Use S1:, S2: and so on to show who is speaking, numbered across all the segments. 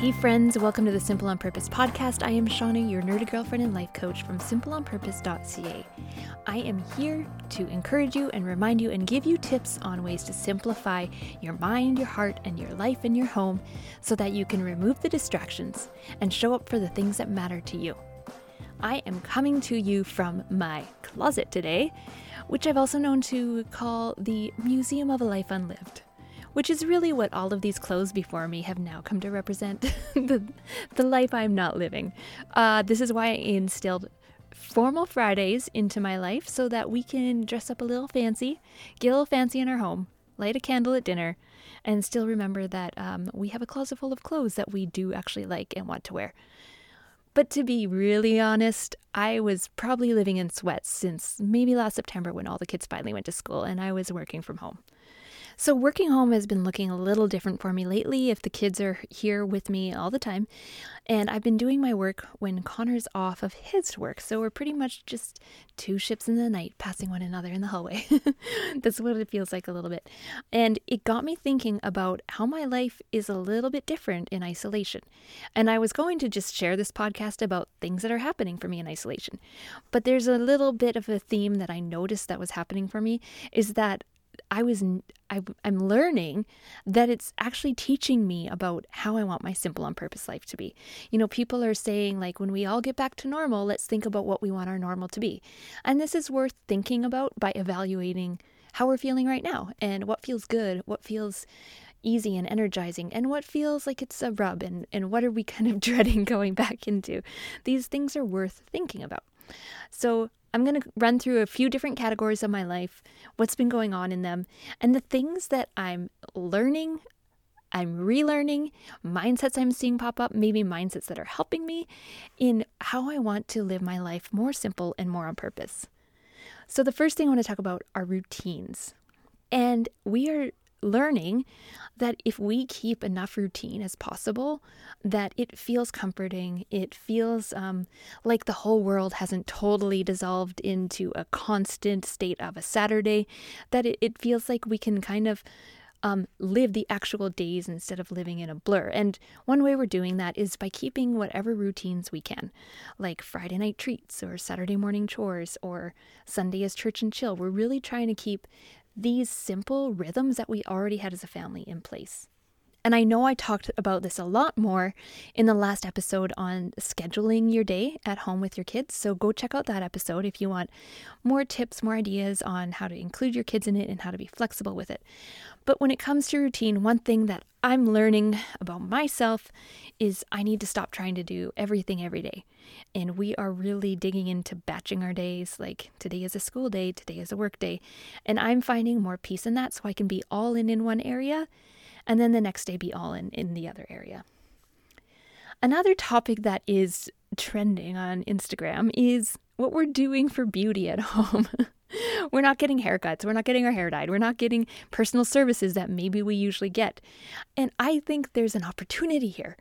S1: Hey, friends, welcome to the Simple on Purpose podcast. I am Shauna, your nerdy girlfriend and life coach from simpleonpurpose.ca. I am here to encourage you and remind you and give you tips on ways to simplify your mind, your heart, and your life and your home so that you can remove the distractions and show up for the things that matter to you. I am coming to you from my closet today, which I've also known to call the Museum of a Life Unlived which is really what all of these clothes before me have now come to represent the, the life I'm not living. Uh, this is why I instilled formal Fridays into my life so that we can dress up a little fancy, get a little fancy in our home, light a candle at dinner, and still remember that um, we have a closet full of clothes that we do actually like and want to wear. But to be really honest, I was probably living in sweats since maybe last September when all the kids finally went to school and I was working from home. So, working home has been looking a little different for me lately if the kids are here with me all the time. And I've been doing my work when Connor's off of his work. So, we're pretty much just two ships in the night passing one another in the hallway. That's what it feels like a little bit. And it got me thinking about how my life is a little bit different in isolation. And I was going to just share this podcast about things that are happening for me in isolation. But there's a little bit of a theme that I noticed that was happening for me is that I was I, I'm learning that it's actually teaching me about how I want my simple on purpose life to be. You know, people are saying like when we all get back to normal, let's think about what we want our normal to be. And this is worth thinking about by evaluating how we're feeling right now and what feels good, what feels easy and energizing and what feels like it's a rub and, and what are we kind of dreading going back into. These things are worth thinking about. So I'm going to run through a few different categories of my life, what's been going on in them, and the things that I'm learning, I'm relearning, mindsets I'm seeing pop up, maybe mindsets that are helping me in how I want to live my life more simple and more on purpose. So, the first thing I want to talk about are routines. And we are learning that if we keep enough routine as possible, that it feels comforting. It feels um, like the whole world hasn't totally dissolved into a constant state of a Saturday. That it, it feels like we can kind of um, live the actual days instead of living in a blur. And one way we're doing that is by keeping whatever routines we can, like Friday night treats or Saturday morning chores or Sunday as church and chill. We're really trying to keep these simple rhythms that we already had as a family in place. And I know I talked about this a lot more in the last episode on scheduling your day at home with your kids. So go check out that episode if you want more tips, more ideas on how to include your kids in it and how to be flexible with it. But when it comes to routine, one thing that I'm learning about myself is I need to stop trying to do everything every day. And we are really digging into batching our days. Like today is a school day, today is a work day. And I'm finding more peace in that so I can be all in in one area and then the next day be all in in the other area. Another topic that is trending on Instagram is what we're doing for beauty at home. we're not getting haircuts, we're not getting our hair dyed, we're not getting personal services that maybe we usually get. And I think there's an opportunity here.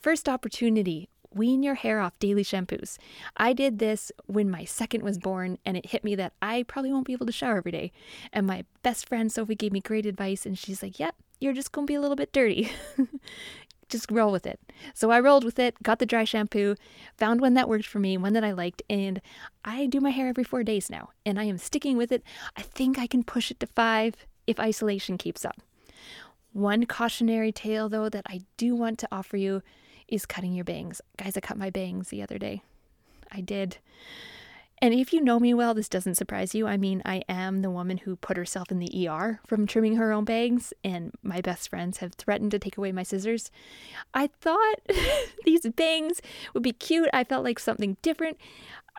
S1: First opportunity wean your hair off daily shampoos. I did this when my second was born, and it hit me that I probably won't be able to shower every day. And my best friend Sophie gave me great advice, and she's like, Yep, yeah, you're just going to be a little bit dirty. just roll with it. So I rolled with it, got the dry shampoo, found one that worked for me, one that I liked, and I do my hair every four days now, and I am sticking with it. I think I can push it to five if isolation keeps up. One cautionary tale, though, that I do want to offer you is cutting your bangs. Guys, I cut my bangs the other day. I did. And if you know me well, this doesn't surprise you. I mean, I am the woman who put herself in the ER from trimming her own bangs, and my best friends have threatened to take away my scissors. I thought these bangs would be cute. I felt like something different.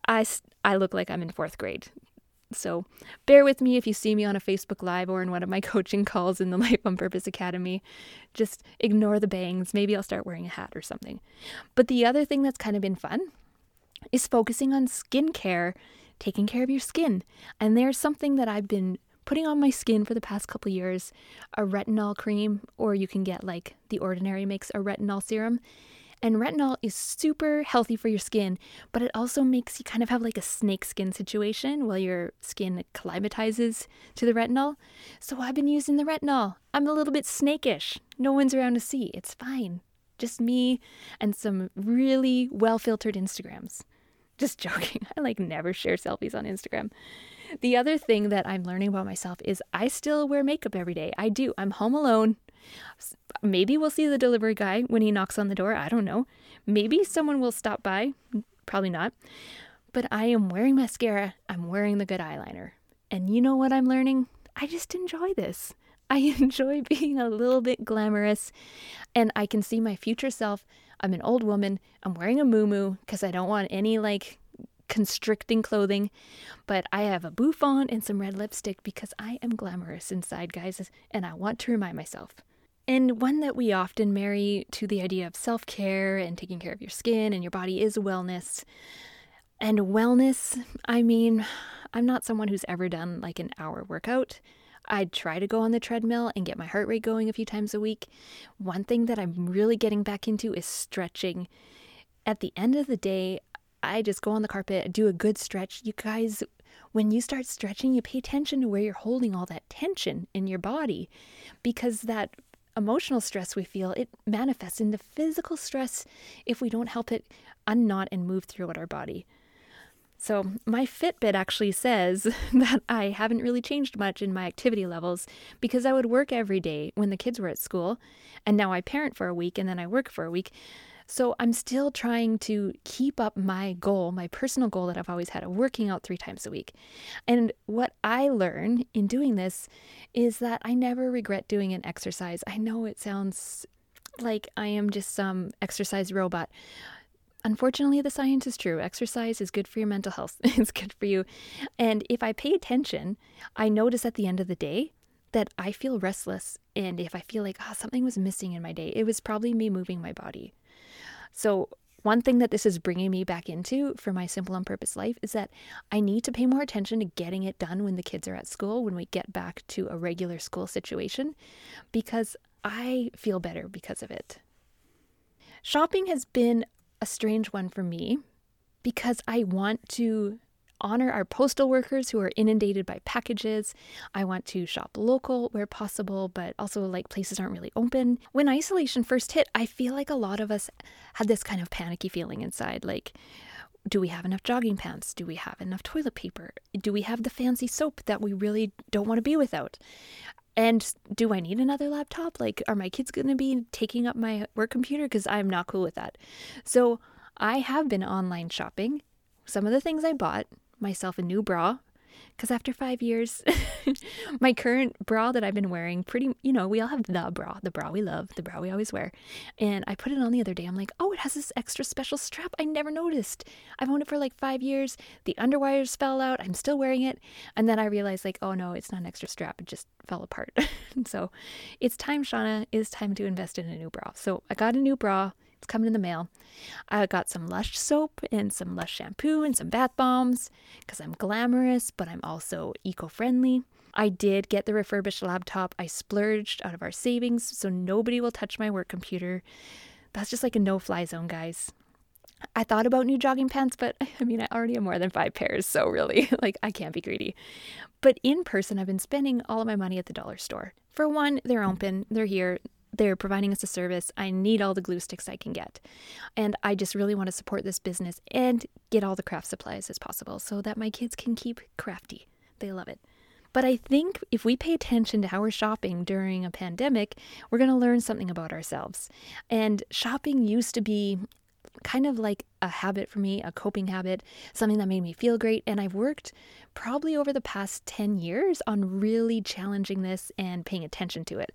S1: I, I look like I'm in fourth grade. So bear with me if you see me on a Facebook Live or in one of my coaching calls in the Life on Purpose Academy. Just ignore the bangs. Maybe I'll start wearing a hat or something. But the other thing that's kind of been fun is focusing on skincare, taking care of your skin. And there's something that I've been putting on my skin for the past couple years a retinol cream, or you can get like The Ordinary makes a retinol serum. And retinol is super healthy for your skin, but it also makes you kind of have like a snake skin situation while your skin acclimatizes to the retinol. So I've been using the retinol. I'm a little bit snakish. No one's around to see. It's fine. Just me and some really well filtered Instagrams. Just joking. I like never share selfies on Instagram. The other thing that I'm learning about myself is I still wear makeup every day. I do. I'm home alone. Maybe we'll see the delivery guy when he knocks on the door. I don't know. Maybe someone will stop by. Probably not. But I am wearing mascara. I'm wearing the good eyeliner. And you know what I'm learning? I just enjoy this. I enjoy being a little bit glamorous and I can see my future self. I'm an old woman. I'm wearing a moo because I don't want any like constricting clothing, but I have a bouffant and some red lipstick because I am glamorous inside, guys, and I want to remind myself. And one that we often marry to the idea of self care and taking care of your skin and your body is wellness. And wellness, I mean, I'm not someone who's ever done like an hour workout. I try to go on the treadmill and get my heart rate going a few times a week. One thing that I'm really getting back into is stretching. At the end of the day, I just go on the carpet, do a good stretch. You guys, when you start stretching, you pay attention to where you're holding all that tension in your body because that emotional stress we feel, it manifests into physical stress if we don't help it unknot and move throughout our body. So, my Fitbit actually says that I haven't really changed much in my activity levels because I would work every day when the kids were at school, and now I parent for a week and then I work for a week. So I'm still trying to keep up my goal, my personal goal that I've always had of working out three times a week. And what I learn in doing this is that I never regret doing an exercise. I know it sounds like I am just some exercise robot. Unfortunately, the science is true. Exercise is good for your mental health, it's good for you. And if I pay attention, I notice at the end of the day that I feel restless. And if I feel like oh, something was missing in my day, it was probably me moving my body. So, one thing that this is bringing me back into for my simple on purpose life is that I need to pay more attention to getting it done when the kids are at school, when we get back to a regular school situation, because I feel better because of it. Shopping has been a strange one for me because I want to honor our postal workers who are inundated by packages. I want to shop local where possible, but also like places aren't really open. When isolation first hit, I feel like a lot of us had this kind of panicky feeling inside like, do we have enough jogging pants? Do we have enough toilet paper? Do we have the fancy soap that we really don't want to be without? And do I need another laptop? Like, are my kids going to be taking up my work computer? Because I'm not cool with that. So I have been online shopping. Some of the things I bought myself a new bra because after five years, my current bra that I've been wearing, pretty, you know, we all have the bra, the bra we love, the bra we always wear. And I put it on the other day. I'm like, oh, it has this extra special strap. I never noticed. I've owned it for like five years. The underwires fell out. I'm still wearing it. And then I realized, like, oh no, it's not an extra strap. It just fell apart. so it's time, Shauna, it's time to invest in a new bra. So I got a new bra. It's coming in the mail. I got some Lush soap and some Lush shampoo and some bath bombs because I'm glamorous, but I'm also eco friendly. I did get the refurbished laptop. I splurged out of our savings so nobody will touch my work computer. That's just like a no fly zone, guys. I thought about new jogging pants, but I mean, I already have more than five pairs, so really, like, I can't be greedy. But in person, I've been spending all of my money at the dollar store. For one, they're open, they're here, they're providing us a service. I need all the glue sticks I can get. And I just really want to support this business and get all the craft supplies as possible so that my kids can keep crafty. They love it. But I think if we pay attention to how we're shopping during a pandemic, we're going to learn something about ourselves. And shopping used to be kind of like a habit for me, a coping habit, something that made me feel great. And I've worked probably over the past 10 years on really challenging this and paying attention to it.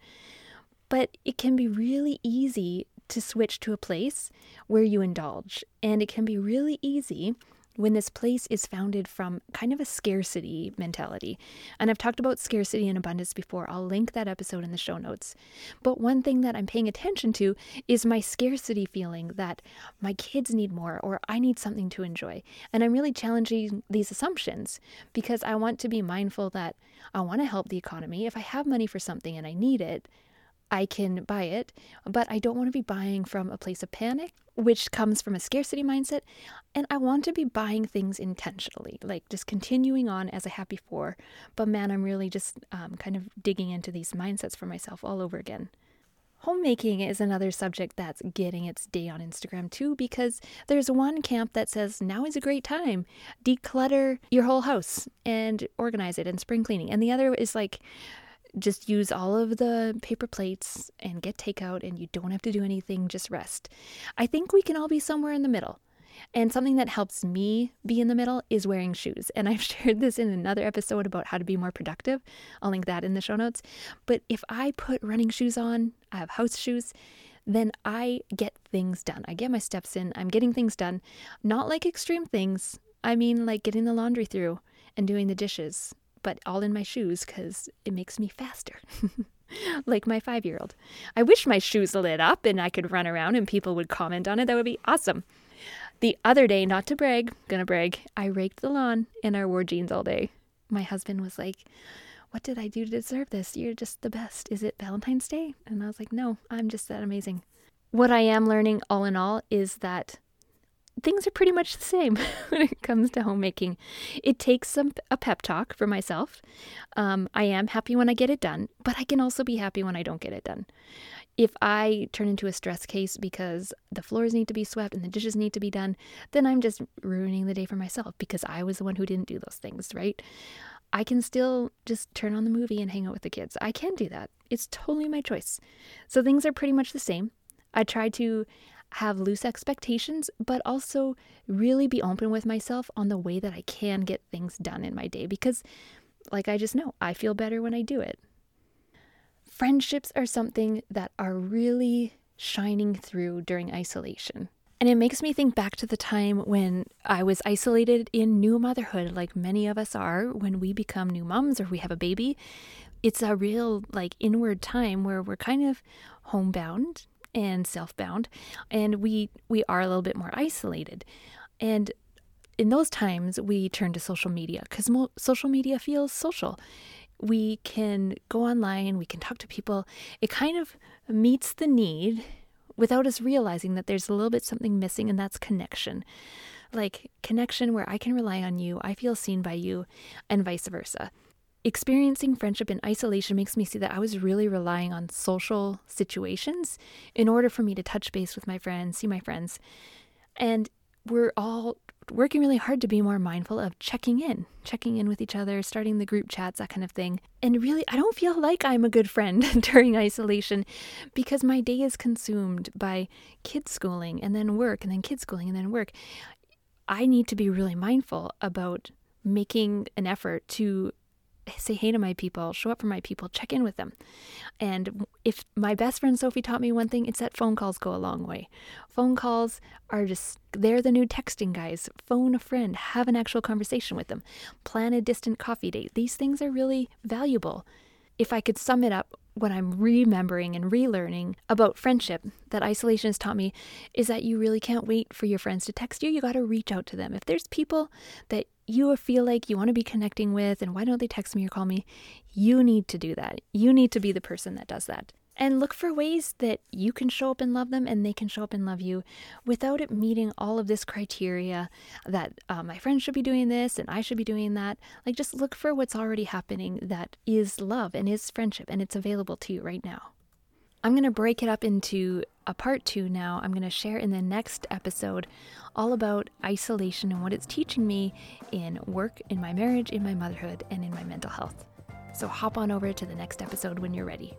S1: But it can be really easy to switch to a place where you indulge. And it can be really easy when this place is founded from kind of a scarcity mentality. And I've talked about scarcity and abundance before. I'll link that episode in the show notes. But one thing that I'm paying attention to is my scarcity feeling that my kids need more or I need something to enjoy. And I'm really challenging these assumptions because I want to be mindful that I want to help the economy. If I have money for something and I need it, I can buy it, but I don't want to be buying from a place of panic, which comes from a scarcity mindset. And I want to be buying things intentionally, like just continuing on as I have before. But man, I'm really just um, kind of digging into these mindsets for myself all over again. Homemaking is another subject that's getting its day on Instagram too because there's one camp that says now is a great time. Declutter your whole house and organize it and spring cleaning. And the other is like just use all of the paper plates and get takeout and you don't have to do anything, just rest. I think we can all be somewhere in the middle. And something that helps me be in the middle is wearing shoes. And I've shared this in another episode about how to be more productive. I'll link that in the show notes. But if I put running shoes on, I have house shoes, then I get things done. I get my steps in. I'm getting things done. Not like extreme things. I mean, like getting the laundry through and doing the dishes, but all in my shoes because it makes me faster. like my five year old. I wish my shoes lit up and I could run around and people would comment on it. That would be awesome. The other day, not to brag, gonna brag, I raked the lawn and I wore jeans all day. My husband was like, What did I do to deserve this? You're just the best. Is it Valentine's Day? And I was like, No, I'm just that amazing. What I am learning all in all is that things are pretty much the same when it comes to homemaking. It takes some a pep talk for myself. Um, I am happy when I get it done, but I can also be happy when I don't get it done if I turn into a stress case because the floors need to be swept and the dishes need to be done, then I'm just ruining the day for myself because I was the one who didn't do those things, right? I can still just turn on the movie and hang out with the kids. I can do that. It's totally my choice. So things are pretty much the same. I try to have loose expectations, but also really be open with myself on the way that I can get things done in my day because, like I just know, I feel better when I do it friendships are something that are really shining through during isolation. And it makes me think back to the time when I was isolated in new motherhood, like many of us are when we become new moms or we have a baby. It's a real, like, inward time where we're kind of homebound and self-bound and we we are a little bit more isolated and in those times we turn to social media because mo- social media feels social we can go online, we can talk to people. It kind of meets the need without us realizing that there's a little bit something missing, and that's connection. Like connection where I can rely on you, I feel seen by you, and vice versa. Experiencing friendship in isolation makes me see that I was really relying on social situations in order for me to touch base with my friends, see my friends. And we're all working really hard to be more mindful of checking in, checking in with each other, starting the group chats, that kind of thing. And really, I don't feel like I'm a good friend during isolation because my day is consumed by kids schooling and then work and then kids schooling and then work. I need to be really mindful about making an effort to say hey to my people, show up for my people, check in with them. And if my best friend Sophie taught me one thing, it's that phone calls go a long way. Phone calls are just, they're the new texting guys. Phone a friend, have an actual conversation with them, plan a distant coffee date. These things are really valuable. If I could sum it up, what I'm remembering and relearning about friendship that isolation has taught me is that you really can't wait for your friends to text you. You got to reach out to them. If there's people that you feel like you want to be connecting with and why don't they text me or call me, you need to do that. You need to be the person that does that. And look for ways that you can show up and love them and they can show up and love you without it meeting all of this criteria that uh, my friends should be doing this and I should be doing that. Like, just look for what's already happening that is love and is friendship and it's available to you right now. I'm going to break it up into a part two now. I'm going to share in the next episode all about isolation and what it's teaching me in work, in my marriage, in my motherhood, and in my mental health. So hop on over to the next episode when you're ready.